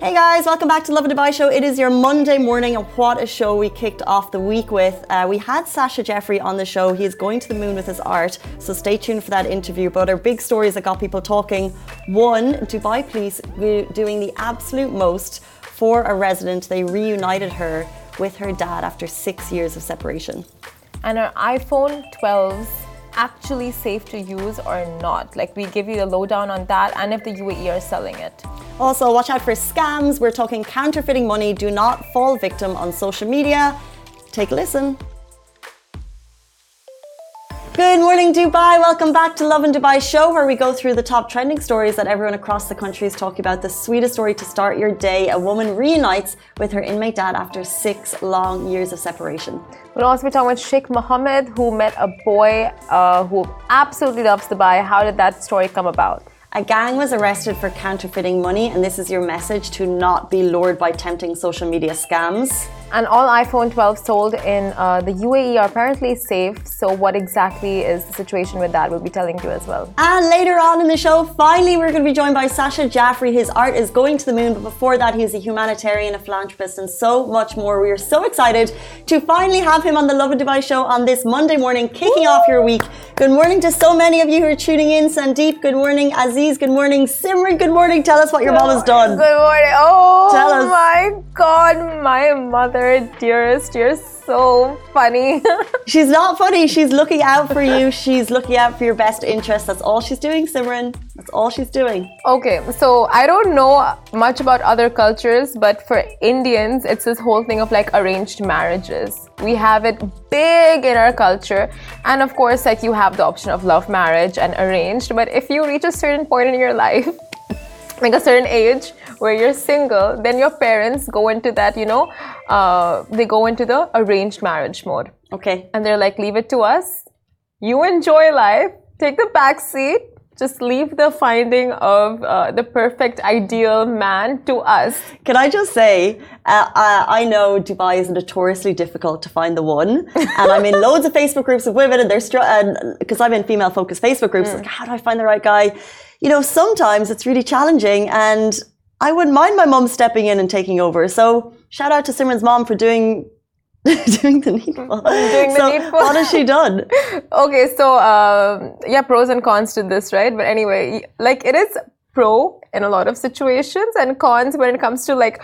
Hey guys, welcome back to Love and Dubai Show. It is your Monday morning, and what a show we kicked off the week with. Uh, we had Sacha Jafri on the show. He is going to the moon with his art, so stay tuned for that interview. But our big stories that got people talking one, Dubai police doing the absolute most for a resident. They reunited her with her dad after six years of separation. And her iPhone 12s actually safe to use or not? Like we give you the lowdown on that and if the UAE are selling it. Also, watch out for scams. We're talking counterfeiting money. Do not fall victim on social media. Take a listen. Good morning, Dubai. Welcome back to Love and Dubai show, where we go through the top trending stories that everyone across the country is talking about. The sweetest story to start your day: a woman reunites with her inmate dad after six long years of separation. We'll also be talking with Sheikh Mohammed, who met a boy uh, who absolutely loves Dubai. How did that story come about? A gang was arrested for counterfeiting money, and this is your message to not be lured by tempting social media scams. And all iPhone 12 sold in uh, the UAE are apparently safe. So, what exactly is the situation with that? We'll be telling you as well. And later on in the show, finally, we're going to be joined by Sacha Jafri. His art is going to the moon, but before that, he's a humanitarian, a philanthropist, and so much more. We are so excited to finally have him on the Love and Dubai show on this Monday morning, kicking Woo! off your week. Good morning to so many of you who are tuning in. Sandeep, good morning. Aziz, good morning. Simran, good morning. Tell us what your good mom has done. Good morning. Oh, Tell us. my God, my mother dearest. You're so funny. she's not funny. She's looking out for you. She's looking out for your best interest. That's all she's doing, Simran. That's all she's doing. Okay, so I don't know much about other cultures, but for Indians, it's this whole thing of like arranged marriages. We have it big in our culture. And of course, like you have the option of love marriage and arranged. But if you reach a certain point in your life, like a certain age where you're single, then your parents go into that, you know, uh, they go into the arranged marriage mode. Okay. And they're like, leave it to us. You enjoy life. Take the back seat. Just leave the finding of uh, the perfect ideal man to us. Can I just say, uh, I, I, know Dubai is notoriously difficult to find the one, and I'm in loads of Facebook groups of women, and they're because I'm in female focused Facebook groups. Mm. Like, how do I find the right guy? You know, sometimes it's really challenging, and I wouldn't mind my mom stepping in and taking over. So shout out to Simran's mom for doing doing the needful. Doing the so needful. What has she done? okay, so um, yeah, pros and cons to this, right? But anyway, like it is pro in a lot of situations and cons when it comes to like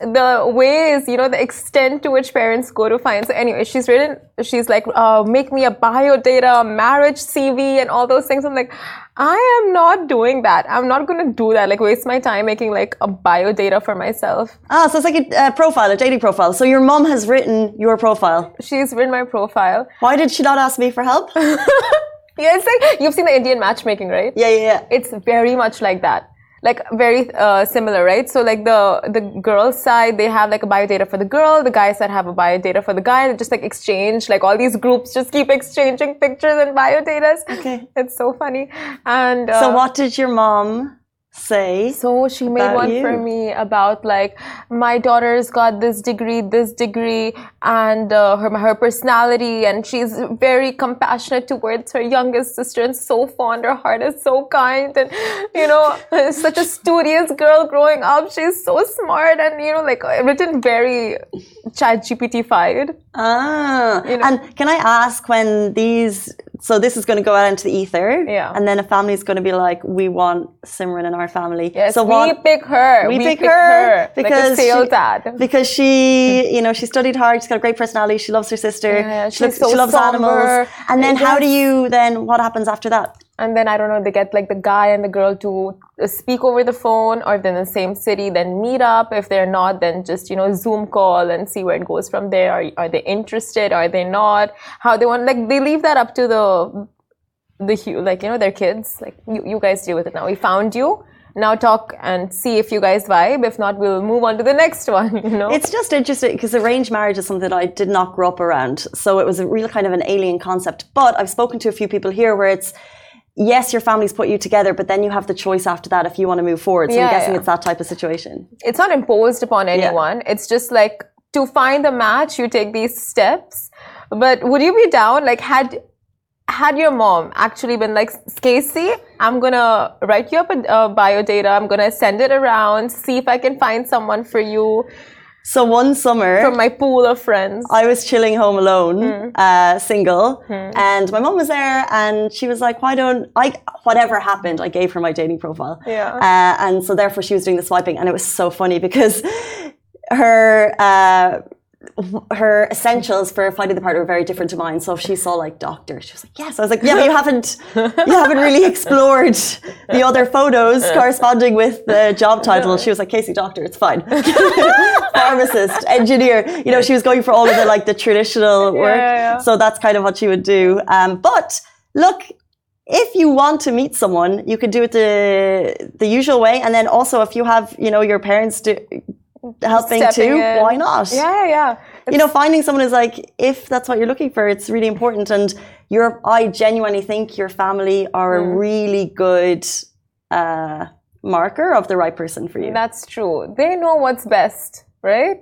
the ways, you know, the extent to which parents go to find. So anyway, she's written, she's like, uh, make me a bio data, marriage CV, and all those things. I'm like, I am not doing that. I'm not going to do that. Like waste my time making like a bio data for myself. Ah, so it's like a uh, profile, a dating profile. So your mom has written your profile. She's written my profile. Why did she not ask me for help? yeah, it's like you've seen the Indian matchmaking, right? Yeah, yeah, yeah. It's very much like that like very uh, similar, right? So like the the girls side, they have like a bio data for the girl. The guys side have a bio data for the guy. They just like exchange, like all these groups just keep exchanging pictures and bio data. Okay, it's so funny. And uh, so, what did your mom say so she made one you. for me about like my daughter's got this degree this degree and uh, her her personality and she's very compassionate towards her youngest sister and so fond her heart is so kind and you know such a studious girl growing up she's so smart and you know like written very chat gpt fied ah you know? and can i ask when these so this is going to go out into the ether. Yeah. And then a family is going to be like, we want Simran in our family. Yes, so we pick her. We, we pick, pick, her, her because like she, ad. Because she, you know, she studied hard. She's got a great personality. She loves her sister. Yeah, she, looks, so she loves somber. animals. And then how do you then? What happens after that? And then I don't know, they get like the guy and the girl to uh, speak over the phone, or if they're in the same city, then meet up. If they're not, then just you know Zoom call and see where it goes from there. Are are they interested? Are they not? How they want? Like they leave that up to the the like you know their kids. Like you you guys deal with it now. We found you. Now talk and see if you guys vibe. If not, we'll move on to the next one. You know, it's just interesting because arranged marriage is something I did not grow up around, so it was a real kind of an alien concept. But I've spoken to a few people here where it's yes, your family's put you together, but then you have the choice after that if you want to move forward. So yeah, I'm guessing yeah. it's that type of situation. It's not imposed upon anyone. Yeah. It's just like to find the match, you take these steps. But would you be down? Like, had had your mom actually been like, Casey, I'm gonna write you up a uh, bio data, I'm gonna send it around, see if I can find someone for you. So one summer from my pool of friends, I was chilling home alone, mm. uh, single, mm. and my mom was there, and she was like, "Why don't I? Whatever happened, I gave her my dating profile." Yeah. Uh, and so therefore, she was doing the swiping, and it was so funny because her. Uh, her essentials for finding the partner were very different to mine. So if she saw like doctor, she was like, yes. I was like, yeah, you haven't, you haven't really explored the other photos corresponding with the job title. She was like, Casey, doctor, it's fine. Pharmacist, engineer. You know, she was going for all of the like the traditional work. Yeah, yeah, yeah. So that's kind of what she would do. Um, but look, if you want to meet someone, you could do it the the usual way, and then also if you have, you know, your parents do helping too, in. why not? Yeah, yeah. It's you know, finding someone is like, if that's what you're looking for, it's really important. And your, I genuinely think your family are mm. a really good uh, marker of the right person for you. That's true. They know what's best, right?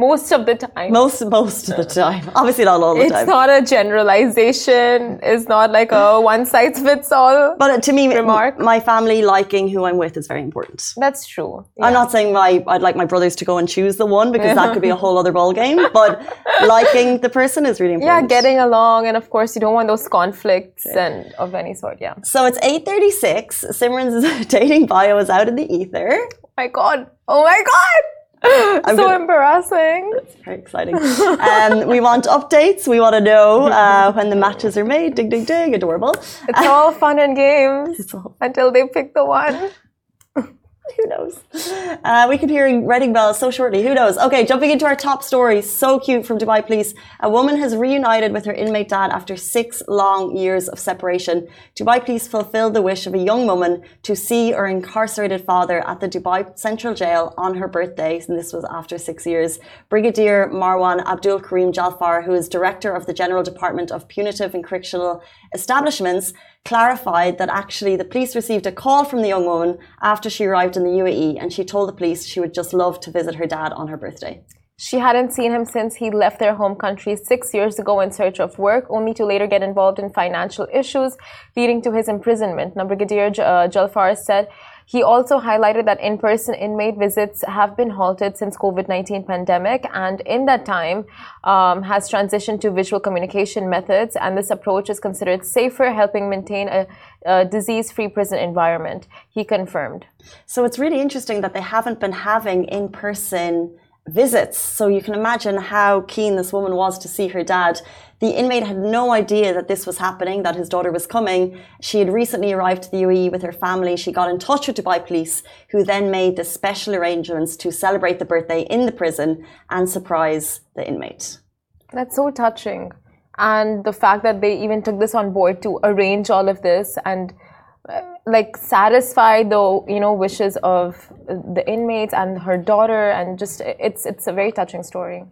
Most of the time. Most most of the time. Obviously not all the it's time. It's not a generalization. It's not like a one size fits all. But to me, remark. my family liking who I'm with is very important. That's true. Yeah. I'm not saying my I'd like my brothers to go and choose the one because that could be a whole other ball game. But liking the person is really important. Yeah, getting along, and of course you don't want those conflicts okay. and of any sort. Yeah. So it's 8:36. Simran's dating bio is out in the ether. Oh my God! Oh my God! so gonna, embarrassing. It's very exciting. um, we want updates. We want to know uh, when the matches are made. Ding, ding, ding. Adorable. It's all fun and games until they pick the one. Who knows? Uh, we could hear Reading bells so shortly. Who knows? Okay, jumping into our top story. So cute from Dubai Police. A woman has reunited with her inmate dad after six long years of separation. Dubai Police fulfilled the wish of a young woman to see her incarcerated father at the Dubai Central Jail on her birthday, and this was after six years. Brigadier Marwan Abdul Karim Julfar, who is director of the General Department of Punitive and Correctional Establishments, clarified that actually the police received a call from the young woman after she arrived in the UAE and she told the police she would just love to visit her dad on her birthday. She hadn't seen him since he left their home country six years ago in search of work, only to later get involved in financial issues, leading to his imprisonment. Now, Brigadier uh, Julfar said he also highlighted that in-person inmate visits have been halted since COVID-19 pandemic, and in that time um, has transitioned to visual communication methods. And this approach is considered safer, helping maintain a, a disease-free prison environment. He confirmed. So it's really interesting that they haven't been having in-person visits. So you can imagine how keen this woman was to see her dad. The inmate had no idea that this was happening, that his daughter was coming. She had recently arrived to the UAE with her family. She got in touch with Dubai police, who then made the special arrangements to celebrate the birthday in the prison and surprise the inmate. That's so touching. And the fact that they even took this on board to arrange all of this and like satisfy the you know wishes of the inmates and her daughter and just it's it's a very touching story.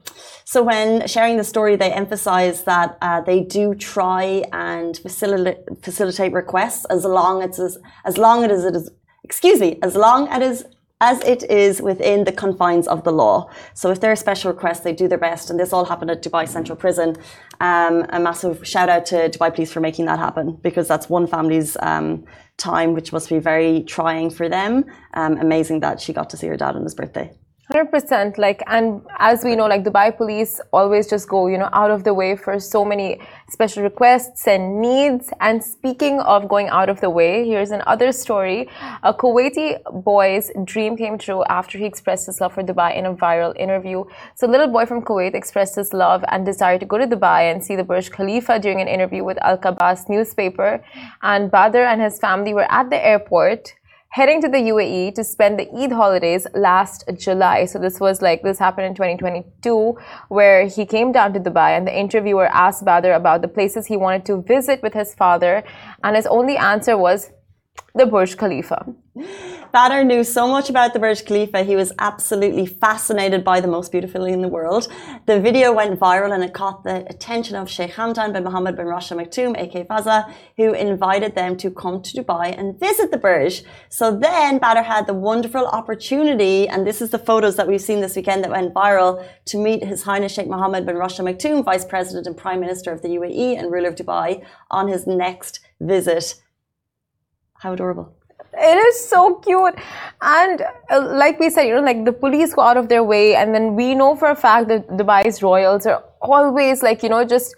So when sharing the story they emphasize that uh, they do try and facilitate facilitate requests as long as as long as it is excuse me as long as as it is within the confines of the law. So if there are special requests, they do their best. And this all happened at Dubai Central Prison. Um, a massive shout out to Dubai Police for making that happen because that's one family's um, time, which must be very trying for them. Um, amazing that she got to see her dad on his birthday. 100% like and as we know like dubai police always just go you know out of the way for so many special requests and needs. And speaking of going out of the way here's another story. A kuwaiti boy's dream came true after he expressed his love for dubai in a viral interview. So little boy from kuwait expressed his love and desire to go to dubai and see the burj khalifa during an interview with Al Qabas newspaper. And badr and his family were at the airport heading to the UAE to spend the Eid holidays last July. So this was like this happened in 2022 where he came down to Dubai and the interviewer asked Badr about the places he wanted to visit with his father and his only answer was the Burj Khalifa. Badr knew so much about the Burj Khalifa, he was absolutely fascinated by the most beautiful thing in the world. The video went viral and it caught the attention of Sheikh Hamdan bin Mohammed bin Rashid Maktoum, aka Fazza, who invited them to come to Dubai and visit the Burj. So then Badr had the wonderful opportunity, and this is the photos that we've seen this weekend that went viral, to meet His Highness Sheikh Mohammed bin Rashid Maktoum, Vice President and Prime Minister of the UAE and ruler of Dubai, on his next visit. How adorable. It is so cute. And uh, like we said, you know, like the police go out of their way, and then we know for a fact that Dubai's royals are always like, you know, just.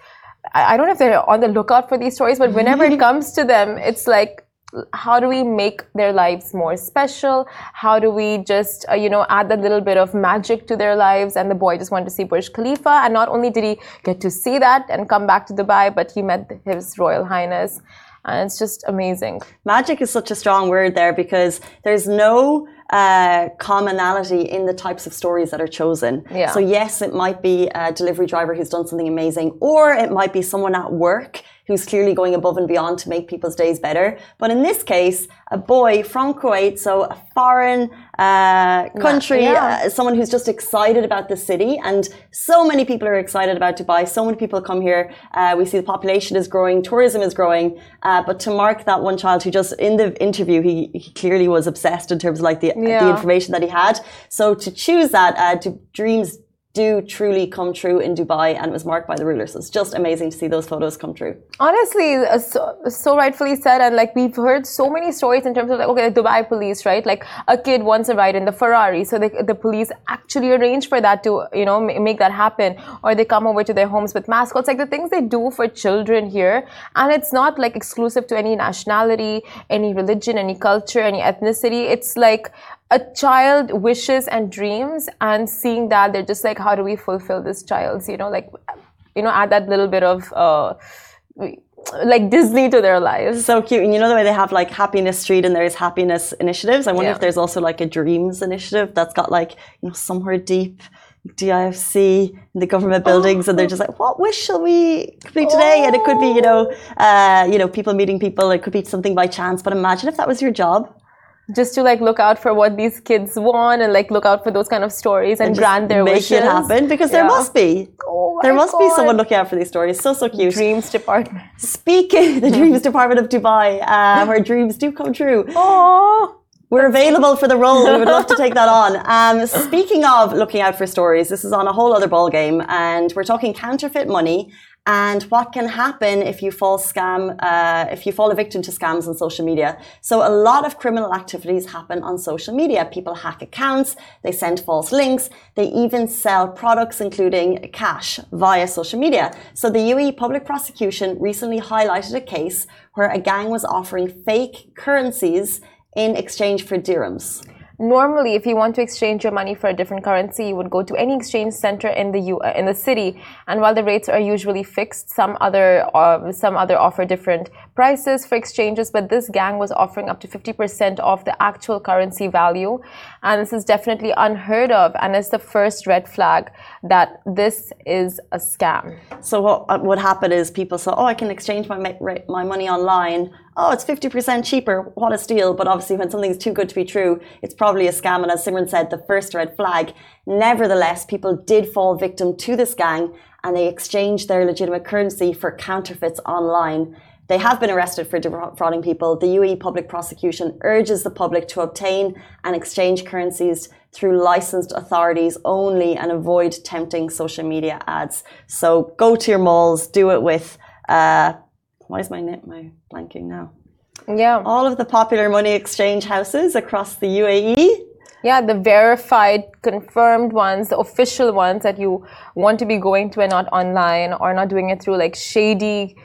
I don't know if they're on the lookout for these stories, but whenever it comes to them, it's like how do we make their lives more special how do we just uh, you know add that little bit of magic to their lives and the boy just wanted to see burj khalifa and not only did he get to see that and come back to dubai but he met his royal highness and it's just amazing. Magic is such a strong word there because there's no uh, commonality in the types of stories that are chosen. Yeah. So yes, it might be a delivery driver who's done something amazing, or it might be someone at work who's clearly going above and beyond to make people's days better. But in this case, a boy from Kuwait, so a foreign uh, country, Yeah. uh, someone who's just excited about the city, and so many people are excited about Dubai. So many people come here. Uh, we see the population is growing, tourism is growing. Uh, but to mark that one child who just in the interview, he, he clearly was obsessed in terms of like the, the information that he had. So to choose that, uh, to dreams do truly come true in Dubai, and it was marked by the rulers. So it's just amazing to see those photos come true. Honestly, uh, so, so rightfully said, and like we've heard so many stories in terms of like okay, the Dubai police, right? Like a kid wants a ride in the Ferrari, so the, the police actually arrange for that to you know ma- make that happen, or they come over to their homes with mascots, like the things they do for children here, and it's not like exclusive to any nationality, any religion, any culture, any ethnicity. It's like a child wishes and dreams, and seeing that they're just like, how do we fulfill this child's, you know, like you know, add that little bit of uh, like Disney to their lives. So cute. And you know the way they have like Happiness Street and there's happiness initiatives? I wonder Yeah. if there's also like a dreams initiative that's got like, you know, somewhere deep DIFC in the government buildings and they're just like, what wish shall we complete today? And it could be, you know, uh, you know, people meeting people, it could be something by chance. But imagine if that was your job. Just to like look out for what these kids want and like look out for those kind of stories and, Just grant their make wishes. Make it happen because there Yeah. must be. Oh there must be someone looking out for these stories. So, so cute. Dreams department. Speaking, the Dreams Department of Dubai, uh, where dreams do come true. Oh. We're available for the role. We would love to take that on. Um, speaking of looking out for stories, this is on a whole other ball game, and we're talking counterfeit money and what can happen if you fall scam, uh, if you fall a victim to scams on social media. So a lot of criminal activities happen on social media. People hack accounts, they send false links, they even sell products, including cash, via social media. So the UAE public prosecution recently highlighted a case where a gang was offering fake currencies in exchange for dirhams. Normally, if you want to exchange your money for a different currency, you would go to any exchange center in the U- uh, in the city. And while the rates are usually fixed, some other uh, some other offer different prices for exchanges. But this gang was offering up to fifty percent of the actual currency value, and this is definitely unheard of. And it's the first red flag that this is a scam. So what would happen is people say, "Oh, I can exchange my my money online. Oh, it's fifty percent cheaper. What a steal!" But obviously, when something's too good to be true, it's probably a scam. And as Simran said, the first red flag. Nevertheless, people did fall victim to this gang, and they exchanged their legitimate currency for counterfeits online. They have been arrested for defrauding people. The UAE public prosecution urges the public to obtain and exchange currencies through licensed authorities only and avoid tempting social media ads. So go to your malls, do it with. Uh, why is my net my blanking now? Yeah. All of the popular money exchange houses across the UAE. Yeah, the verified, confirmed ones, the official ones that you want to be going to and not online or not doing it through like shady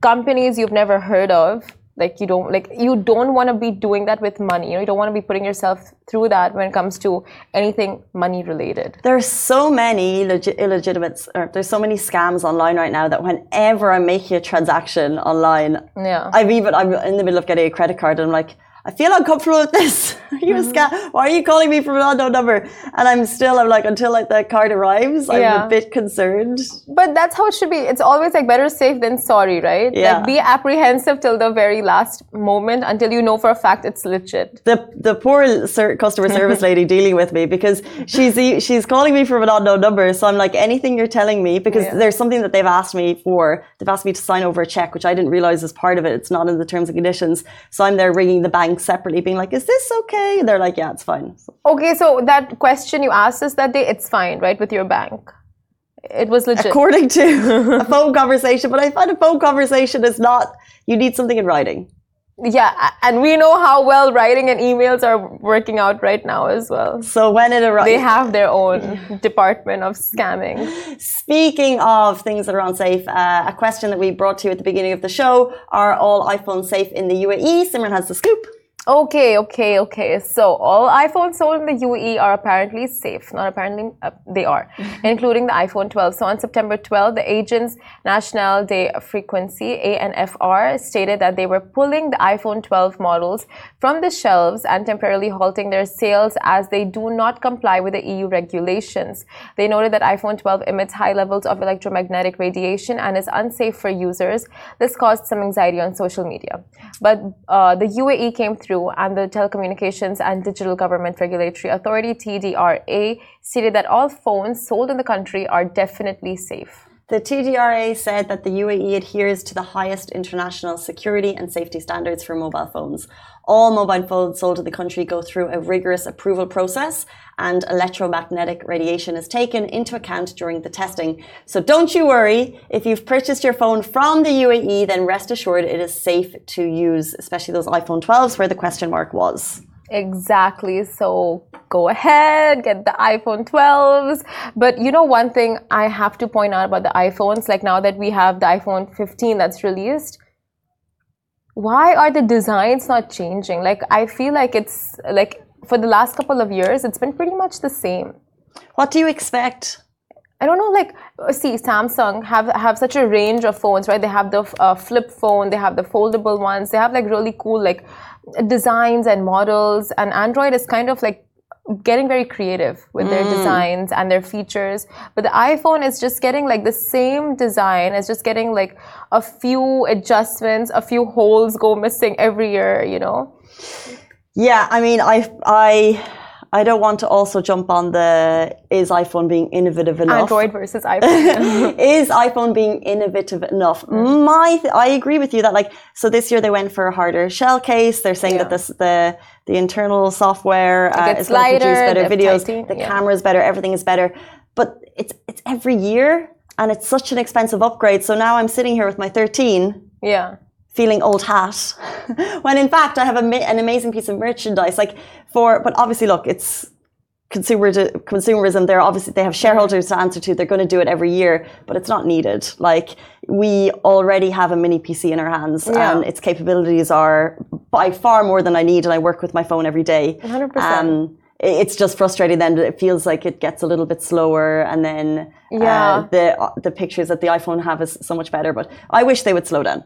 companies you've never heard of. Like you don't like you don't want to be doing that with money. You know, you don't want to be putting yourself through that when it comes to anything money related. There are so many legi- illegitimate, or there's so many scams online right now that whenever I'm making a transaction online, Yeah. I've even I'm in the middle of getting a credit card and I'm like, I feel uncomfortable with this. are you mm-hmm. a scam? Why are you calling me from an unknown number? And I'm still, I'm like, until like the card arrives, I'm yeah. a bit concerned. But that's how it should be. It's always like better safe than sorry, right? Yeah. Like be apprehensive till the very last moment until you know for a fact it's legit. The the poor customer service lady dealing with me because she's she's calling me from an unknown number. So I'm like, anything you're telling me, because yeah. there's something that they've asked me for. They've asked me to sign over a check, which I didn't realize is part of it. It's not in the terms and conditions. So I'm there ringing the bank separately, being like, is this okay? And they're like, yeah, it's fine. So. Okay, so that question you asked us that day, it's fine, right, with your bank? It was legit. According to a phone conversation, but I find a phone conversation is not, you need something in writing. Yeah, and we know how well writing and emails are working out right now as well. So when it arrives, they have their own department of scamming. Speaking of things that are unsafe, uh, a question that we brought to you at the beginning of the show: Are all iPhones safe in the UAE? Simran has the scoop. Okay, okay, okay. So all iPhones sold in the UAE are apparently safe. Not apparently, uh, they are, including the iPhone 12. So on September 12, the Agence Nationale des Fréquences (ANFR) stated that they were pulling the iPhone 12 models from the shelves and temporarily halting their sales as they do not comply with the EU regulations. They noted that iPhone 12 emits high levels of electromagnetic radiation and is unsafe for users. This caused some anxiety on social media. But uh, the UAE came through and the Telecommunications and Digital Government Regulatory Authority, TDRA, stated that all phones sold in the country are definitely safe. The TDRA said that the UAE adheres to the highest international security and safety standards for mobile phones. All mobile phones sold in the country go through a rigorous approval process and electromagnetic radiation is taken into account during the testing. So don't you worry. If you've purchased your phone from the UAE, then rest assured it is safe to use, especially those iPhone 12s where the question mark was. Exactly. So go ahead, get the iPhone 12s. But you know, one thing I have to point out about the iPhones, like now that we have the iPhone 15 that's released, why are the designs not changing? Like, I feel like it's like for the last couple of years, it's been pretty much the same. What do you expect? I don't know, like, see, Samsung have have such a range of phones, right? They have the uh, flip phone, they have the foldable ones, they have like really cool like designs and models, and Android is kind of like getting very creative with their mm. designs and their features. But the iphone is just getting like the same design. It's just getting like a few adjustments a few holes go missing every year you know? Yeah i mean i i I don't want to also jump on the is iPhone being innovative enough? Android versus iPhone. is iPhone being innovative enough? Mm. My, I agree with you that like so this year they went for a harder shell case. They're saying yeah. that this the the internal software uh, is going to produce better videos. the yeah. camera is better. Everything is better. But it's it's every year, and it's such an expensive upgrade. So now I'm sitting here with my 13. Yeah feeling old hat when in fact I have a, an amazing piece of merchandise like for but obviously look it's consumer consumerism they're obviously they have shareholders to answer to they're going to do it every year but it's not needed like we already have a mini pc in our hands yeah. and its capabilities are by far more than i need and i work with my phone every day 100% um, it's just frustrating then it feels like it gets a little bit slower and then yeah. Uh, the uh, the pictures that the iphone have is so much better but i wish they would slow down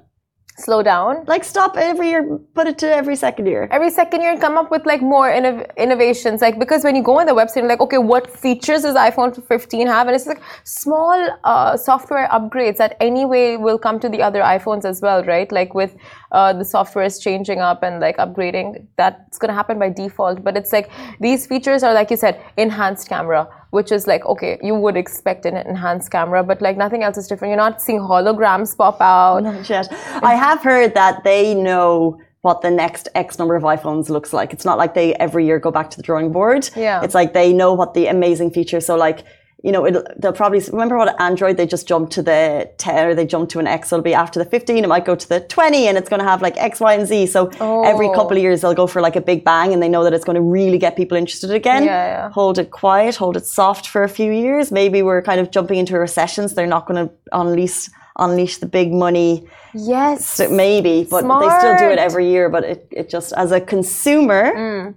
slow down. Like stop every year, put it to every second year. Every second year and come up with like more innov- innovations. Like because when you go on the website, like okay, what features does iPhone 15 have? And it's like small uh, software upgrades that anyway will come to the other iPhones as well, right? Like with uh, the software is changing up and like upgrading, that's gonna happen by default. But it's like these features are like you said, enhanced camera which is like okay you would expect an enhanced camera but like nothing else is different you're not seeing holograms pop out not yet i have heard that they know what the next X number of iPhones looks like. It's not like they every year go back to the drawing board. Yeah. It's like they know what the amazing features. So like you know, they'll probably remember what Android they just jumped to the 10 or they jumped to an X. So it'll be after the 15, it might go to the 20 and it's going to have like X, Y, and Z. So oh. every couple of years they'll go for like a big bang and they know that it's going to really get people interested again. Yeah, yeah. Hold it quiet, hold it soft for a few years. Maybe we're kind of jumping into a recession, so they're not going to unleash unleash the big money. Yes. So maybe, but Smart. they still do it every year. But it, it just as a consumer. Mm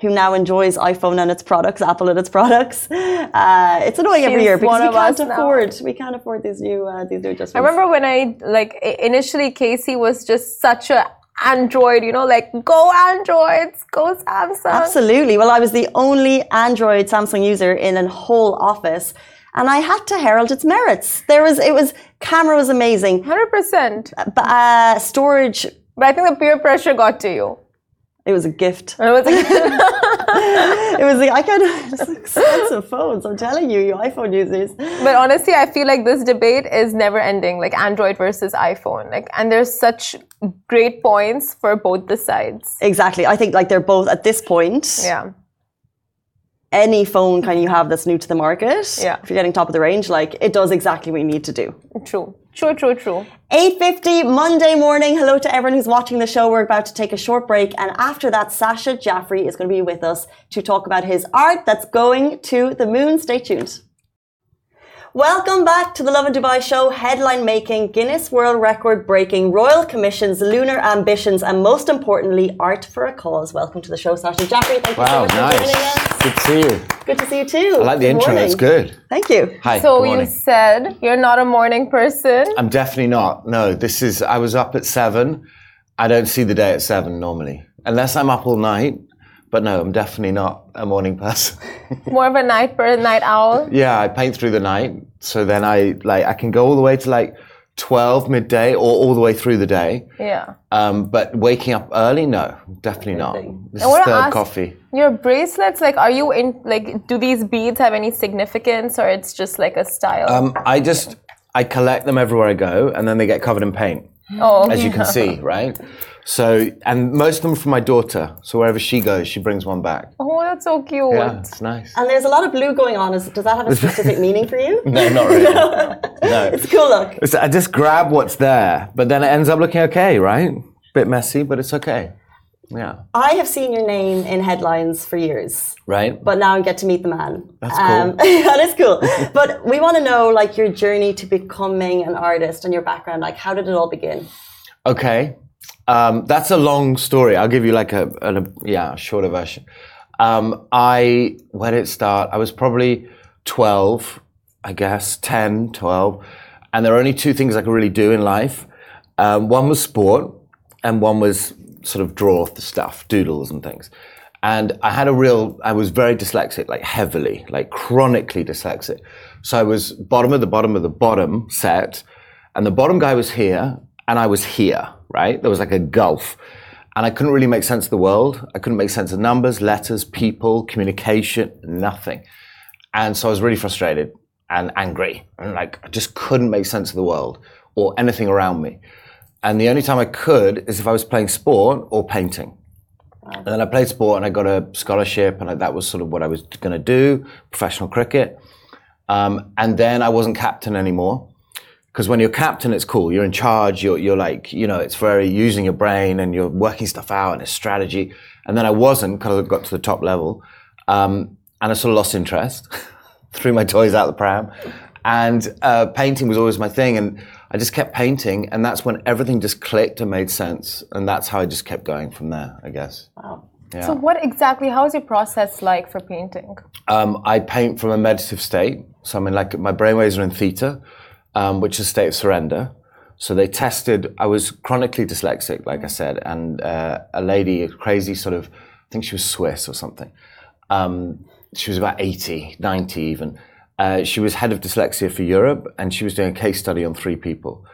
who now enjoys iPhone and its products, Apple and its products. Uh, it's annoying She's every year because we can't afford now. we can't afford these new uh, these new adjustments. I remember when I like initially Casey was just such a Android, you know, like go Androids, go Samsung. Absolutely. Well, I was the only Android Samsung user in a whole office. And I had to herald its merits. There was, it was, camera was amazing. 100%. But, uh, storage, But I think the peer pressure got to you. It was a gift. Oh, it was like, It was like, I got it's expensive phones. I'm telling you, you iPhone users. but honestly, I feel like this debate is never ending, like Android versus iPhone. Like, and there's such great points for both the sides. Exactly. I think like they're both at this point. Yeah. Any phone kind you have that's new to the market. Yeah. If you're getting top of the range, like it does exactly what you need to do. True. True, true, true. 8.50 Monday morning. Hello to everyone who's watching the show. We're about to take a short break. And after that, Sacha Jafri is going to be with us to talk about his art that's going to the moon. Stay tuned. Welcome back to the Love and Dubai show. Headline making, Guinness World Record breaking, Royal Commissions, lunar ambitions, and most importantly, art for a cause. Welcome to the show, Sacha Jafri. Thank you so Wow, much for joining nice. us. Good to see you. Good to see you too. I like the Good intro. morning. It's good. Thank you. Hi. So good you said you're not a morning person. I'm definitely not. No, this is. I was up at seven. I don't see the day at seven normally, unless I'm up all night. But no, I'm definitely not a morning person. More of a night bird, night owl. yeah, I paint through the night, so then I like I can go all the way to like twelve midday or all the way through the day. Yeah. Um, but waking up early, no, definitely not. This I is third ask- coffee. Your bracelets, like, are you in, like, do these beads have any significance or it's just like a style? Um, I just I collect them everywhere I go, and then they get covered in paint. Oh, as you can see, right? So, and most of them are from my daughter. So wherever she goes, she brings one back. oh, that's so cute. Yeah, it's nice. And there's a lot of blue going on. Is, does that have a specific meaning for you? No, not really. no. It's a cool look. It's- I just grab what's there, but then it ends up looking okay, right? Bit messy, but it's okay. Yeah. I have seen your name in headlines for years, Right? but now I get to meet the man. That's Um, that is cool. but we want to know, like, your journey to becoming an artist and your background. Like, how did it all begin? Okay. Um, that's a long story. I'll give you like a, a yeah, shorter version. Um, I, where did it start? I was probably 12, I guess, 10, 12. And there are only two things I could really do in life. Um, one was sport and one was sort of draw the stuff, doodles and things. And I had a real, I was very dyslexic, like heavily, like chronically dyslexic. So I was bottom of the bottom of the bottom set, and the bottom guy was here, and I was here, right? There was like a gulf. And I couldn't really make sense of the world. I couldn't make sense of numbers, letters, people, communication, nothing. And so I was really frustrated and angry. And like, I just couldn't make sense of the world or anything around me. And the only time I could is if I was playing sport or painting. And then I played sport and I got a scholarship, and I, that was sort of what I was going to do professional cricket. Um, and then I wasn't captain anymore. Because when you're captain, it's cool. You're in charge. You're, you're like, you know, it's very using your brain and you're working stuff out and it's strategy. And then I wasn't because I got to the top level. Um, and I sort of lost interest, threw my toys out the pram. And uh, painting was always my thing. And I just kept painting. And that's when everything just clicked and made sense. And that's how I just kept going from there, I guess. Wow. So, what exactly, how's your process like for painting? Um, I paint from a meditative state. So I'm in like, my brainwaves are in theta, um, which is a state of surrender. So they tested, I was chronically dyslexic, like I said, and uh, a lady, a crazy sort of, I think she was Swiss or something. Um, she was about 80, 90 even. Uh, she was head of dyslexia for Europe, and she was doing a case study on three people.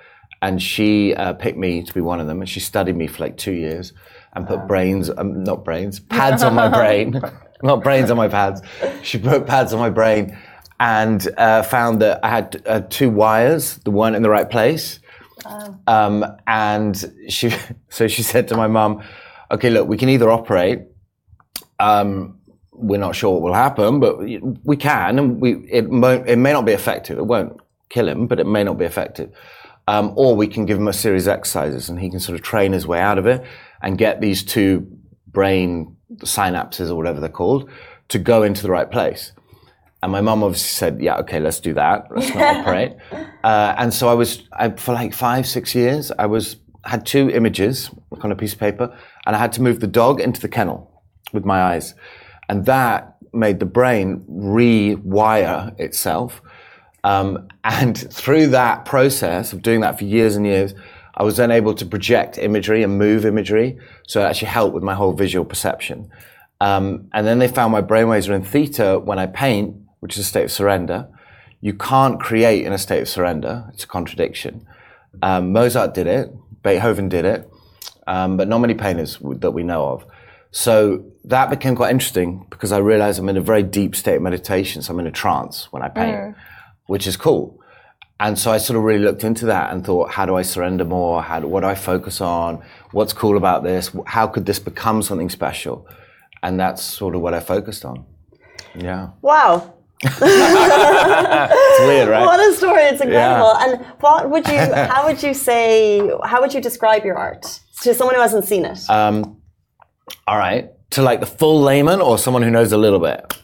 And she uh, picked me to be one of them, and she studied me for like two years and put brains, um, not brains, pads on my brain, not brains on my pads. She put pads on my brain and uh, found that I had uh, two wires that weren't in the right place. Um, and she, so she said to my mum, "Okay, look, we can either operate. Um, we're not sure what will happen, but we can, and we it won't, it may not be effective. It won't kill him, but it may not be effective. Um, or we can give him a series of exercises, and he can sort of train his way out of it and get these two brain synapses or whatever they're called to go into the right place." And my mum obviously said, "Yeah, okay, let's do that. Let's not operate." Uh, and so I was I, for like five, six years. I was had two images on a piece of paper, and I had to move the dog into the kennel with my eyes, and that made the brain rewire itself. Um, and through that process of doing that for years and years, I was then able to project imagery and move imagery. So it actually helped with my whole visual perception. Um, and then they found my brainwaves are in theta when I paint, which is a state of surrender. You can't create in a state of surrender. It's a contradiction. Um, Mozart did it. Beethoven did it. Um, but not many painters that we know of. So that became quite interesting because I realized I'm in a very deep state of meditation. So I'm in a trance when I paint, mm. which is cool. And so I sort of really looked into that and thought, how do I surrender more? How do, what do I focus on? What's cool about this? How could this become something special? And that's sort of what I focused on. Yeah. Wow. it's weird, right? What a story! It's incredible. Yeah. And what would you? How would you say? How would you describe your art to someone who hasn't seen it? Um, all right. To like the full layman or someone who knows a little bit?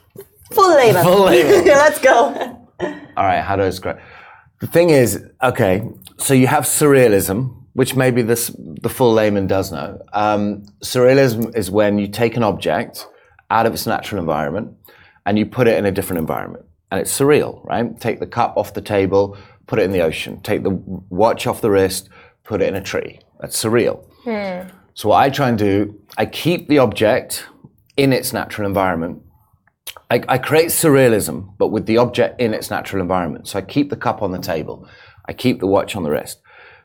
Full layman. Full layman. Let's go. All right. How do I describe? The thing is, okay, so you have surrealism, which maybe this, the full layman does know. Um, surrealism is when you take an object out of its natural environment and you put it in a different environment. And it's surreal, right? Take the cup off the table, put it in the ocean. Take the watch off the wrist, put it in a tree. That's surreal. Hmm. So what I try and do, I keep the object in its natural environment. I, I, create surrealism, but with the object in its natural environment. So I keep the cup on the table. I keep the watch on the wrist.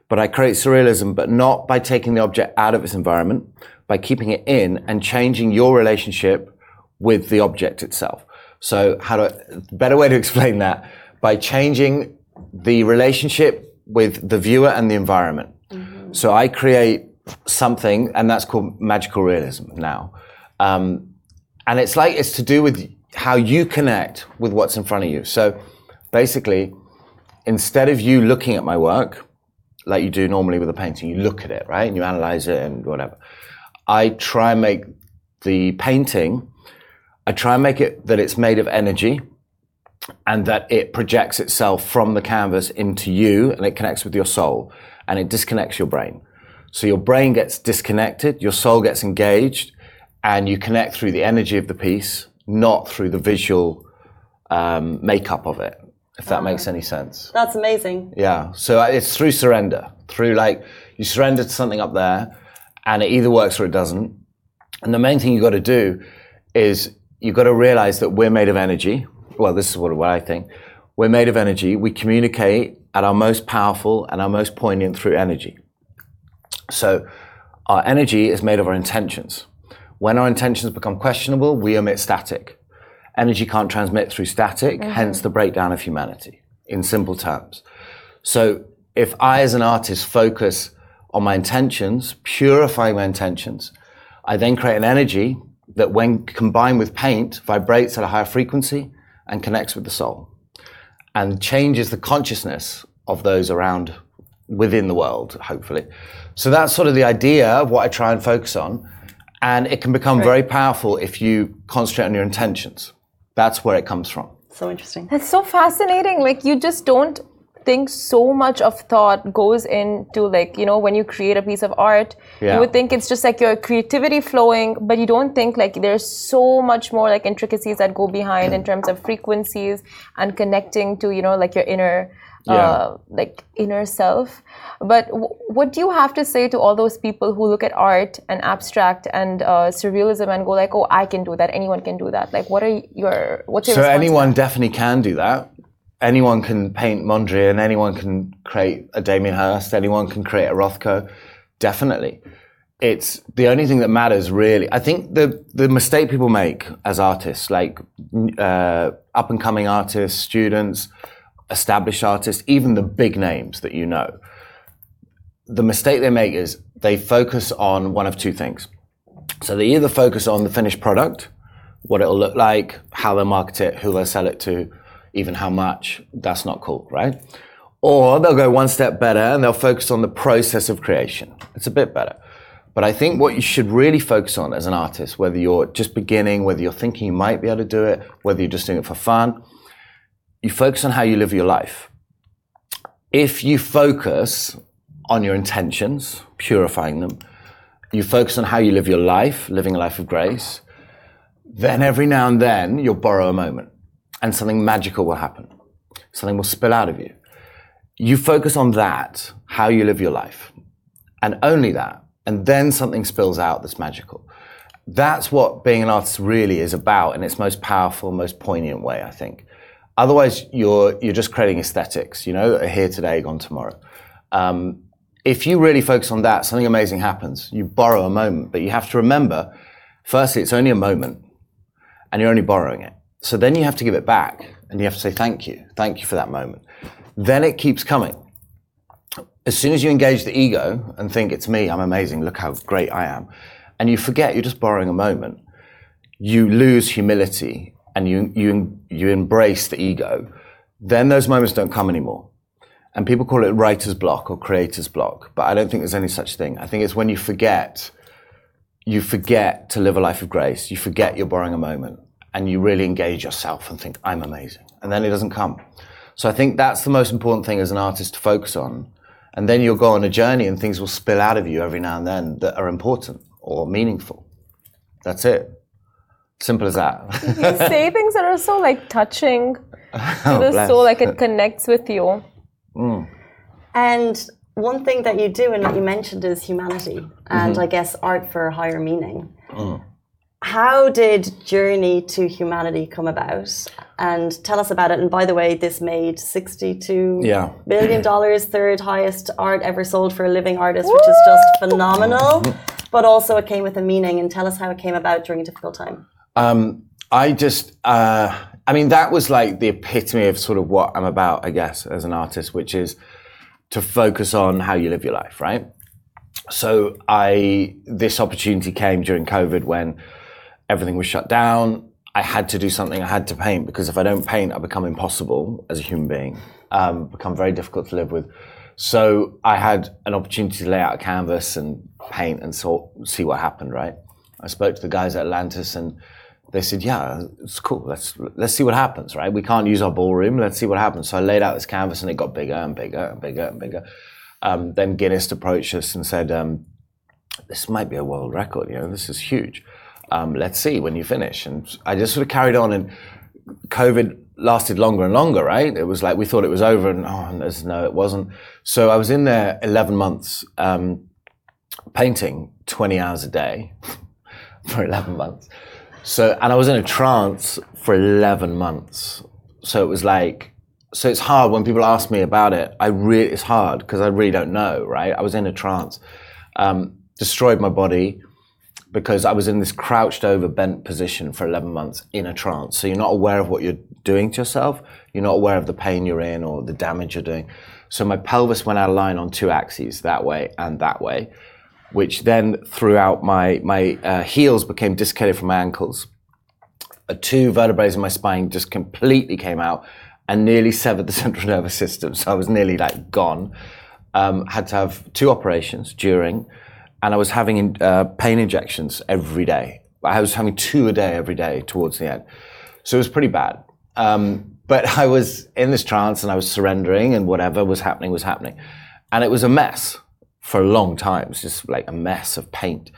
But I create surrealism, but not by taking the object out of its environment, by keeping it in and changing your relationship with the object itself. So how do I, better way to explain that? By changing the relationship with the viewer and the environment. Mm-hmm. So I create something, and that's called magical realism now. Um, and it's like it's to do with how you connect with what's in front of you. So basically, instead of you looking at my work like you do normally with a painting, you look at it, right? And you analyze it and whatever. I try and make the painting, I try and make it that it's made of energy and that it projects itself from the canvas into you and it connects with your soul and it disconnects your brain. So your brain gets disconnected, your soul gets engaged, and you connect through the energy of the piece, not through the visual um, makeup of it. If that makes any sense. That's amazing. Yeah. So uh, it's through surrender, through like you surrender to something up there, and it either works or it doesn't. And the main thing you've got to do is you've got to realize that we're made of energy. Well, this is what, what I think. We're made of energy. We communicate at our most powerful and our most poignant through energy. So our energy is made of our intentions. When our intentions become questionable, we emit static. Energy can't transmit through static, mm-hmm. hence the breakdown of humanity, in simple terms. So if I, as an artist, focus on my intentions, purifying my intentions, I then create an energy that, when combined with paint, vibrates at a higher frequency and connects with the soul and changes the consciousness of those around within the world, hopefully. So that's sort of the idea of what I try and focus on. And it can become right. very powerful if you concentrate on your intentions. That's where it comes from. So interesting. That's so fascinating. Like, you just don't think so much of thought goes into like you know when you create a piece of art yeah. you would think it's just like your creativity flowing but you don't think like there's so much more like intricacies that go behind in terms of frequencies and connecting to you know like your inner yeah. uh, like inner self. But w- what do you have to say to all those people who look at art and abstract and uh, surrealism and go like, "Oh, I can do that. Anyone can do that." Like, what are your what's your so anyone definitely can do that. Anyone can paint Mondrian. Anyone can create a Damien Hirst. Anyone can create a Rothko. Definitely. It's the only thing that matters, really. I think the the mistake people make as artists, like uh, up and coming artists, students, established artists, even the big names that you know, the mistake they make is they focus on one of two things. So they either focus on the finished product, what it'll look like, how they'll market it, who they'll sell it to, even how much. That's not cool, right? Or they'll go one step better and they'll focus on the process of creation. It's a bit better. But I think what you should really focus on as an artist, whether you're just beginning, whether you're thinking you might be able to do it, whether you're just doing it for fun, you focus on how you live your life. If you focus on your intentions, purifying them, you focus on how you live your life, living a life of grace, then every now and then you'll borrow a moment and something magical will happen. Something will spill out of you. You focus on that, how you live your life. and only that. And then something spills out that's magical. That's what being an artist really is about in its most powerful, most poignant way, I think. Otherwise, you're, you're just creating aesthetics, you know, here today, gone tomorrow. Um, if you really focus on that, something amazing happens. You borrow a moment, but you have to remember, firstly, it's only a moment and you're only borrowing it. So then you have to give it back and you have to say thank you. Thank you for that moment. Then it keeps coming. As soon as you engage the ego and think it's me, I'm amazing, look how great I am, and you forget you're just borrowing a moment, you lose humility and you, you, you embrace the ego, then those moments don't come anymore. And people call it writer's block or creator's block, but I don't think there's any such thing. I think it's when you forget, you forget to live a life of grace, you forget you're borrowing a moment, and you really engage yourself and think, I'm amazing. And then it doesn't come. So I think that's the most important thing as an artist to focus on. And then you'll go on a journey and things will spill out of you every now and then that are important or meaningful. That's it. Simple as that. you say things that are so like touching to Oh, the bless. soul, like it connects with you. Mm. And one thing that you do and that you mentioned is humanity and mm-hmm. I guess art for higher meaning. Mm. How did Journey to Humanity come about? And tell us about it. And by the way, this made 62 Yeah. billion dollars, third highest art ever sold for a living artist, which is just phenomenal. But also, it came with a meaning. And tell us how it came about during a difficult time. Um, I just, uh, I mean, that was like the epitome of sort of what I'm about, I guess, as an artist, which is to focus on how you live your life, right? So I, this opportunity came during COVID when everything was shut down. I had to do something. I had to paint because if I don't paint, I become impossible as a human being, um, become very difficult to live with. So I had an opportunity to lay out a canvas and paint and sort, see what happened, right? I spoke to the guys at Atlantis and they said, "Yeah, it's cool. Let's let's see what happens, right? We can't use our ballroom. Let's see what happens." So I laid out this canvas, and it got bigger and bigger and bigger and bigger. Um, then Guinness approached us and said, um, "This might be a world record. You know, this is huge. Um, let's see when you finish." And I just sort of carried on, and COVID lasted longer and longer, right? It was like we thought it was over, and oh, there's no, it wasn't. So I was in there 11 months, um, painting 20 hours a day for 11 months. So, and I was in a trance for 11 months. So it was like, so it's hard when people ask me about it. I really, it's hard because I really don't know, right? I was in a trance, um, destroyed my body because I was in this crouched over bent position for 11 months in a trance. So you're not aware of what you're doing to yourself. You're not aware of the pain you're in or the damage you're doing. So my pelvis went out of line on two axes, that way and that way, which then throughout my, my uh, heels became dislocated from my ankles. Uh, two vertebrae in my spine just completely came out and nearly severed the central nervous system. So I was nearly like gone. Um, had to have two operations during, and I was having uh, pain injections every day. I was having two a day every day towards the end. So it was pretty bad. Um, but I was in this trance and I was surrendering, and whatever was happening was happening. And it was a mess for a long time. It was just like a mess of paint.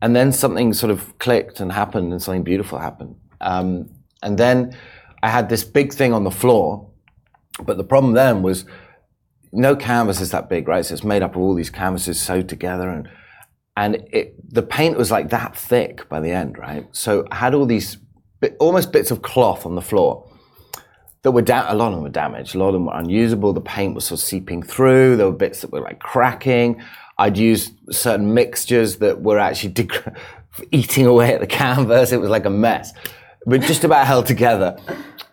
And then something sort of clicked and happened, and something beautiful happened. Um, and then I had this big thing on the floor. But the problem then was no canvas is that big, right? So it's made up of all these canvases sewed together and and it, the paint was like that thick by the end, right? So I had all these bit, almost bits of cloth on the floor that were da- a lot of them were damaged, a lot of them were unusable. The paint was sort of seeping through. There were bits that were like cracking. I'd used certain mixtures that were actually deg- eating away at the canvas. It was like a mess, but just about held together.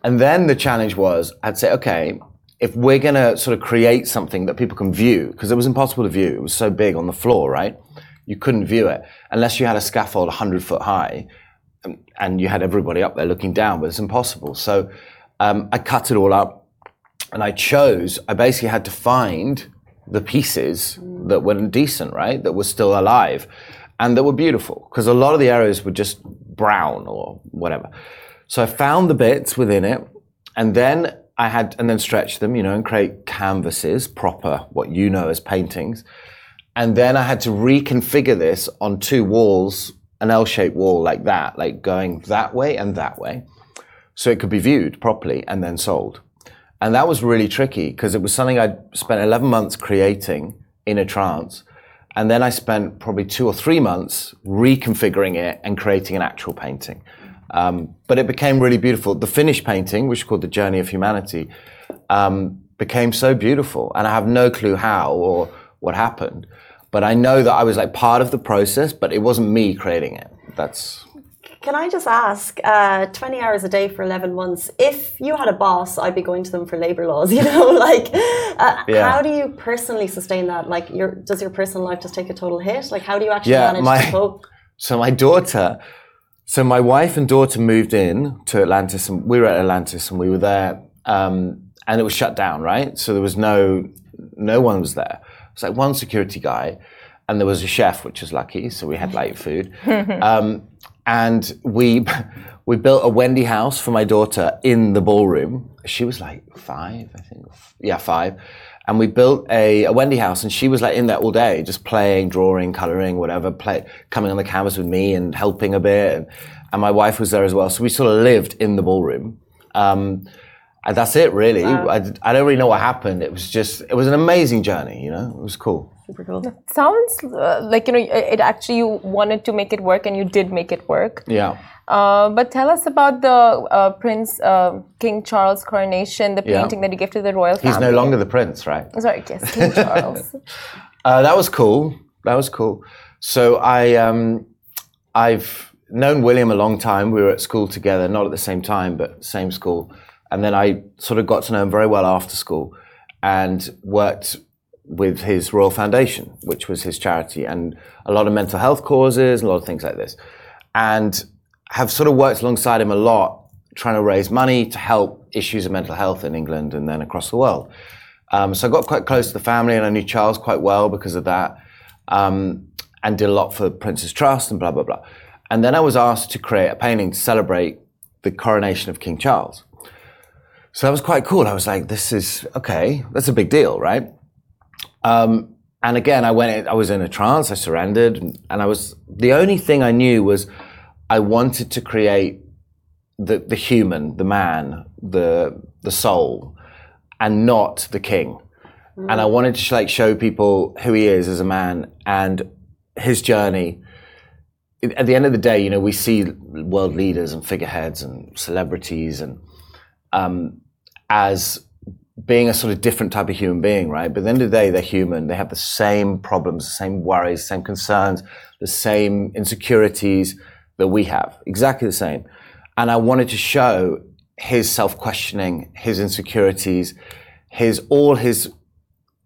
And then the challenge was, I'd say, okay, if we're going to sort of create something that people can view, because it was impossible to view, it was so big on the floor, right? You couldn't view it unless you had a scaffold 100 foot high um, and you had everybody up there looking down, but it's impossible. So um, I cut it all up and I chose, I basically had to find the pieces that were decent, right? That were still alive and that were beautiful because a lot of the areas were just brown or whatever. So I found the bits within it and then I had, and then stretch them, you know, and create canvases, proper, what you know as paintings. And then I had to reconfigure this on two walls, an L-shaped wall like that, like going that way and that way. So it could be viewed properly and then sold. And that was really tricky because it was something I'd spent 11 months creating in a trance. And then I spent probably two or three months reconfiguring it and creating an actual painting. Um, but it became really beautiful. The finished painting, which is called The Journey of Humanity, um, became so beautiful. And I have no clue how or what happened. But I know that I was like part of the process, but it wasn't me creating it. That's Can I just ask, uh, 20 hours a day for 11 months, if you had a boss, I'd be going to them for labor laws, you know? like, uh, Yeah. how do you personally sustain that? Like, your, does your personal life just take a total hit? Like, how do you actually Yeah, manage my- to cope? So my daughter, so my wife and daughter moved in to Atlantis, and we were at Atlantis, and we were there, um, and it was shut down, right? So there was no, no one was there. It was like one security guy, and there was a chef, which was lucky, so we had light food. um, and we, we built a Wendy house for my daughter in the ballroom. She was like five, I think. Yeah, five. And we built a, a Wendy house, and she was like in there all day, just playing, drawing, coloring, whatever, play, coming on the canvas with me and helping a bit. And, and my wife was there as well. So we sort of lived in the ballroom. Um, and that's it, really. I, I don't really know what happened. It was just, it was an amazing journey, you know? It was cool. Super cool. Sounds uh, like you know it it actually you wanted to make it work and you did make it work. Yeah. Uh, but tell us about the uh, Prince uh, King Charles coronation, the Yeah. painting that you gave to the royal family. He's no longer the prince, right? Sorry, yes, King Charles. Uh, that was cool. That was cool. So I, um, I've known William a long time. We were at school together, not at the same time, but same school. And then I sort of got to know him very well after school, and worked with his Royal Foundation, which was his charity, and a lot of mental health causes, a lot of things like this, and have sort of worked alongside him a lot, trying to raise money to help issues of mental health in England and then across the world. Um, so I got quite close to the family, and I knew Charles quite well because of that, um, and did a lot for Prince's Trust and blah blah blah. And then I was asked to create a painting to celebrate the coronation of King Charles. So that was quite cool. I was like, "This is okay. That's a big deal, right?" Um, and again, I went. I was in a trance. I surrendered, and, and I was the only thing I knew was I wanted to create the the human, the man, the the soul, and not the king. And I wanted to like show people who he is as a man and his journey. At the end of the day, you know, we see world leaders and figureheads and celebrities and um, as being a sort of different type of human being, right? But at the end of the day, they're human. They have the same problems, the same worries, same concerns, the same insecurities that we have. Exactly the same. And I wanted to show his self-questioning, his insecurities, his all his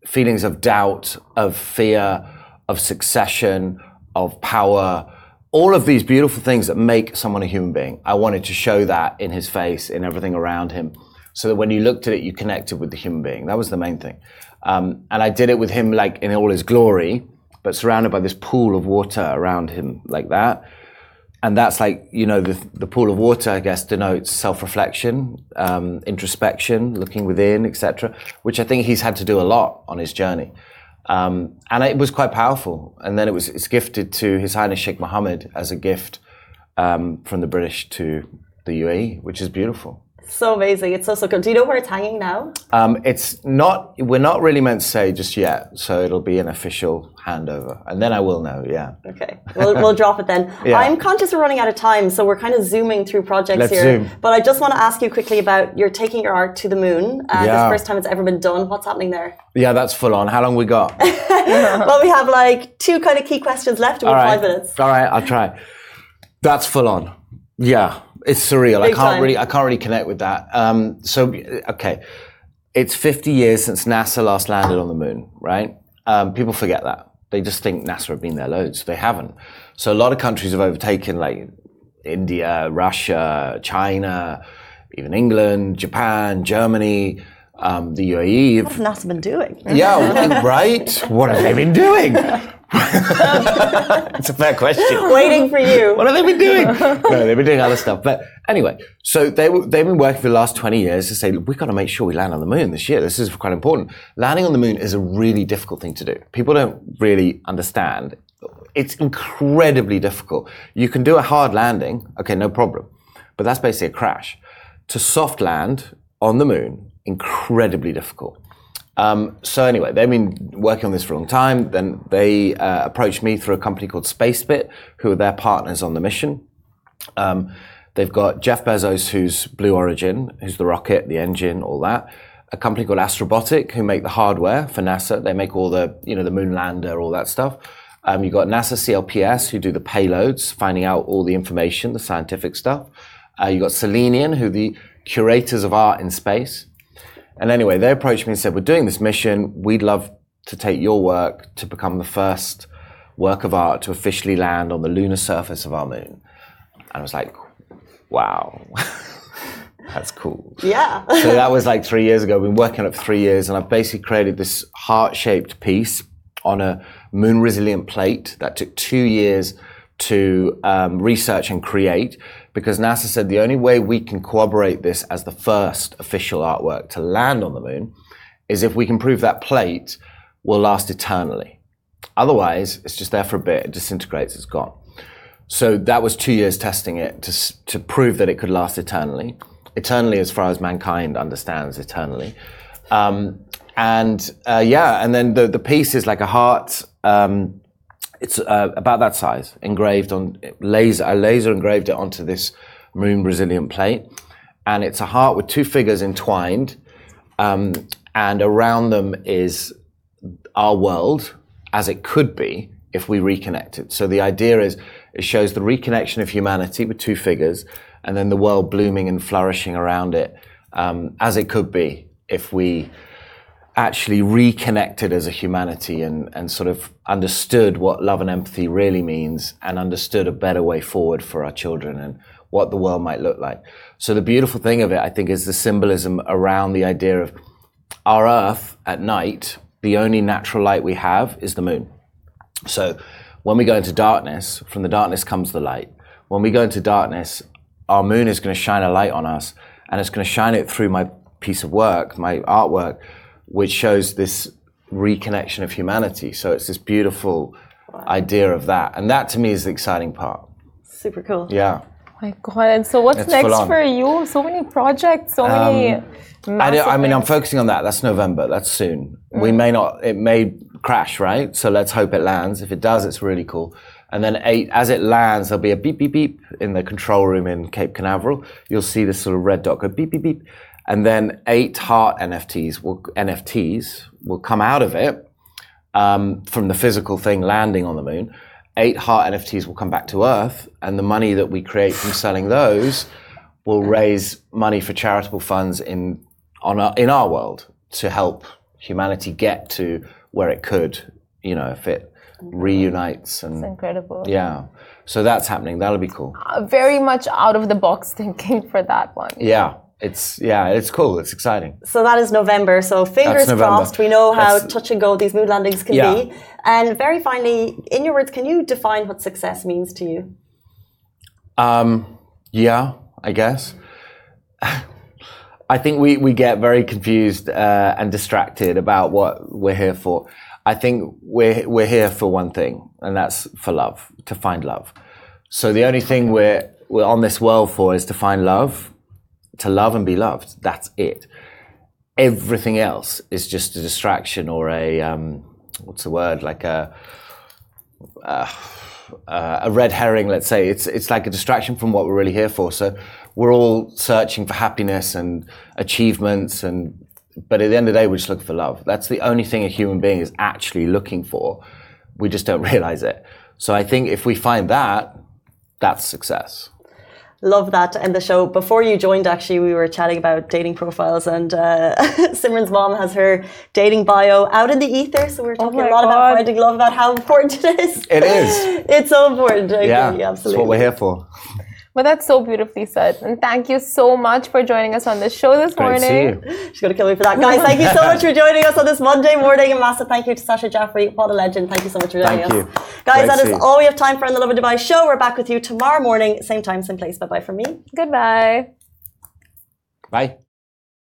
feelings of doubt, of fear, of succession, of power, all of these beautiful things that make someone a human being. I wanted to show that in his face, in everything around him, so that when you looked at it, you connected with the human being. That was the main thing. Um, and I did it with him like in all his glory, but surrounded by this pool of water around him like that. And that's like, you know, the, the pool of water, I guess, denotes self-reflection, um, introspection, looking within, etc., which I think he's had to do a lot on his journey. Um, and it was quite powerful. And then it was it's gifted to His Highness Sheikh Mohammed as a gift um, from the British to the UAE, which is beautiful. So amazing. It's so, so cool. Do you know where it's hanging now? Um, it's not. We're not really meant to say just yet, so it'll be an official handover, and then I will know. Yeah. Okay, we'll, we'll drop it then. Yeah. I'm conscious we're running out of time, so we're kind of zooming through projects Let's here. zoom. But I just want to ask you quickly about you're taking your art to the moon. Uh, This Yeah. first time it's ever been done. What's happening there? Yeah, that's full on. How long we got? well, we have like two kind of key questions left in right. five minutes. All right, I'll try. That's full on. Yeah, it's surreal. Big I can't time. really, I can't really connect with that. Um, so, okay, it's 50 years since NASA last landed on the moon, right? Um, people forget that. They just think NASA have been there loads. They haven't. So a lot of countries have overtaken, like India, Russia, China, even England, Japan, Germany, um, the UAE. What's NASA been doing? Yeah, right. What have they been doing? it's a fair question. Waiting for you. What have they been doing? No, they've been doing other stuff. But anyway, so they were- they've been working for the last twenty years to say we've got to make sure we land on the moon this year. This is quite important. Landing on the moon is a really difficult thing to do. People don't really understand. It's incredibly difficult. You can do a hard landing, okay, no problem, but that's basically a crash. To soft land on the moon, incredibly difficult. Um, so anyway, they've been working on this for a long time. Then they uh, approached me through a company called SpaceBit, who are their partners on the mission. Um, they've got Jeff Bezos, who's Blue Origin, who's the rocket, the engine, all that. A company called Astrobotic, who make the hardware for NASA. They make all the, you know, the moon lander, all that stuff. Um, you've got NASA CLPS, who do the payloads, finding out all the information, the scientific stuff. Uh, you've got Selenian, who the curators of art in space. And anyway, they approached me and said, We're doing this mission. We'd love to take your work to become the first work of art to officially land on the lunar surface of our moon. And I was like, Wow, that's cool. Yeah. so that was like three years ago. I've been working on it for three years, and I've basically created this heart shaped piece on a moon resilient plate that took two years to um, research and create because NASA said the only way we can corroborate this as the first official artwork to land on the moon is if we can prove that plate will last eternally. Otherwise, it's just there for a bit, it disintegrates, it's gone. So that was two years testing it to, to prove that it could last eternally. Eternally, as far as mankind understands eternally. Um, and uh, yeah, and then the, the piece is like a heart. Um, it's uh, about that size, engraved on laser. I laser engraved it onto this moon resilient plate, and it's a heart with two figures entwined, um, and around them is our world as it could be if we reconnected. So the idea is it shows the reconnection of humanity with two figures, and then the world blooming and flourishing around it um, as it could be if we actually reconnected as a humanity and, and sort of understood what love and empathy really means and understood a better way forward for our children and what the world might look like. So the beautiful thing of it, I think, is the symbolism around the idea of our earth at night, the only natural light we have is the moon. So when we go into darkness, from the darkness comes the light. When we go into darkness, our moon is going to shine a light on us and it's going to shine it through my piece of work, my artwork, which shows this reconnection of humanity. So it's this beautiful idea of that. And that to me is the exciting part. Super cool. Yeah. my God. And so what's It's next for you? So many projects, so many. Um, I, don't- I mean, I'm focusing on that. That's November. That's soon. We mm. may not, it may crash, right? So let's hope it lands. If it does, it's really cool. And then eight, as it lands, there'll be a beep, beep, beep in the control room in Cape Canaveral. You'll see this sort of red dot go beep, beep, beep. And then eight heart NFTs will, NFTs will come out of it um, from the physical thing landing on the moon. Eight heart NFTs will come back to Earth, and the money that we create from selling those will raise money for charitable funds in on our, in our world to help humanity get to where it could. You know, if it reunites and Incredible. yeah. So that's happening. That'll be cool. Uh, Very much out of the box thinking for that one. Yeah, it's yeah, it's cool. It's exciting. So that is November. So fingers November. crossed. We know how That's- touch and go these moon landings can Yeah. be. And very finally, in your words, can you define what success means to you? Um, yeah, I guess. I think we, we get very confused uh, and distracted about what we're here for. I think we're we're here for one thing, and that's for love, to find love. So the only thing we're we're on this world for is to find love, to love and be loved. That's it. Everything else is just a distraction or a um, what's the word like a uh, a red herring, let's say. It's it's like a distraction from what we're really here for. So we're all searching for happiness and achievements, and but at the end of the day, we're just looking for love. That's the only thing a human being is actually looking for. We just don't realize it. So I think if we find that, that's success. Love that to end the show. Before you joined, actually, we were chatting about dating profiles, and uh, Simran's mom has her dating bio out in the ether. So we're talking my a lot about God. finding love, about how important it is. It is. It's so important. I Yeah, agree, that's what we're here for. But that's so beautifully said. And thank you so much for joining us on this show this Great to see morning. you. She's going to kill me for that. Guys, thank you so much for joining us on this Monday morning. A massive thank you to Sacha Jafri. What a legend. Thank you so much for joining Thank us. you. Guys, Great that to is all we have time for on the Love and Dubai show. We're back with you tomorrow morning, same time, same place. Bye bye from me. Goodbye. Bye.